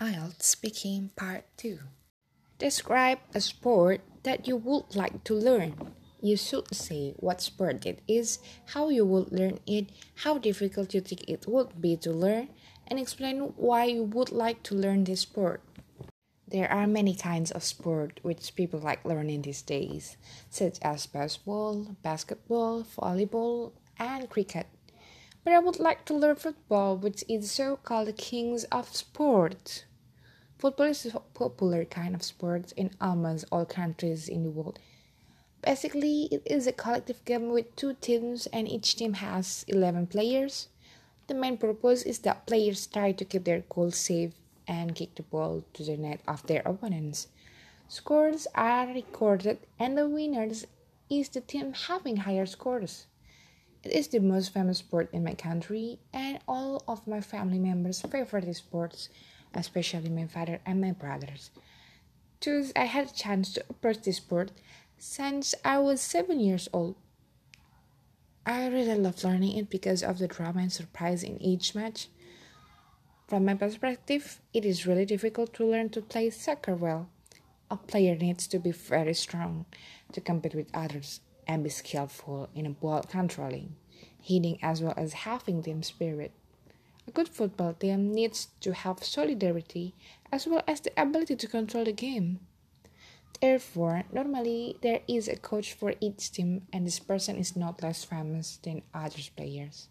IELTS Speaking Part 2 Describe a sport that you would like to learn. You should say what sport it is, how you would learn it, how difficult you think it would be to learn, and explain why you would like to learn this sport. There are many kinds of sport which people like learning these days, such as baseball, basketball, volleyball, and cricket. But I would like to learn football, which is so called the kings of sports. Football is a popular kind of sport in almost all countries in the world. Basically, it is a collective game with two teams, and each team has 11 players. The main purpose is that players try to keep their goal safe and kick the ball to the net of their opponents. Scores are recorded, and the winners is the team having higher scores. It is the most famous sport in my country, and all of my family members favor this sport especially my father and my brothers. Thus, I had a chance to approach this sport since I was seven years old. I really love learning it because of the drama and surprise in each match. From my perspective, it is really difficult to learn to play soccer well. A player needs to be very strong to compete with others and be skillful in ball controlling, hitting, as well as having team spirit. A good football team needs to have solidarity as well as the ability to control the game. Therefore, normally there is a coach for each team, and this person is not less famous than other players.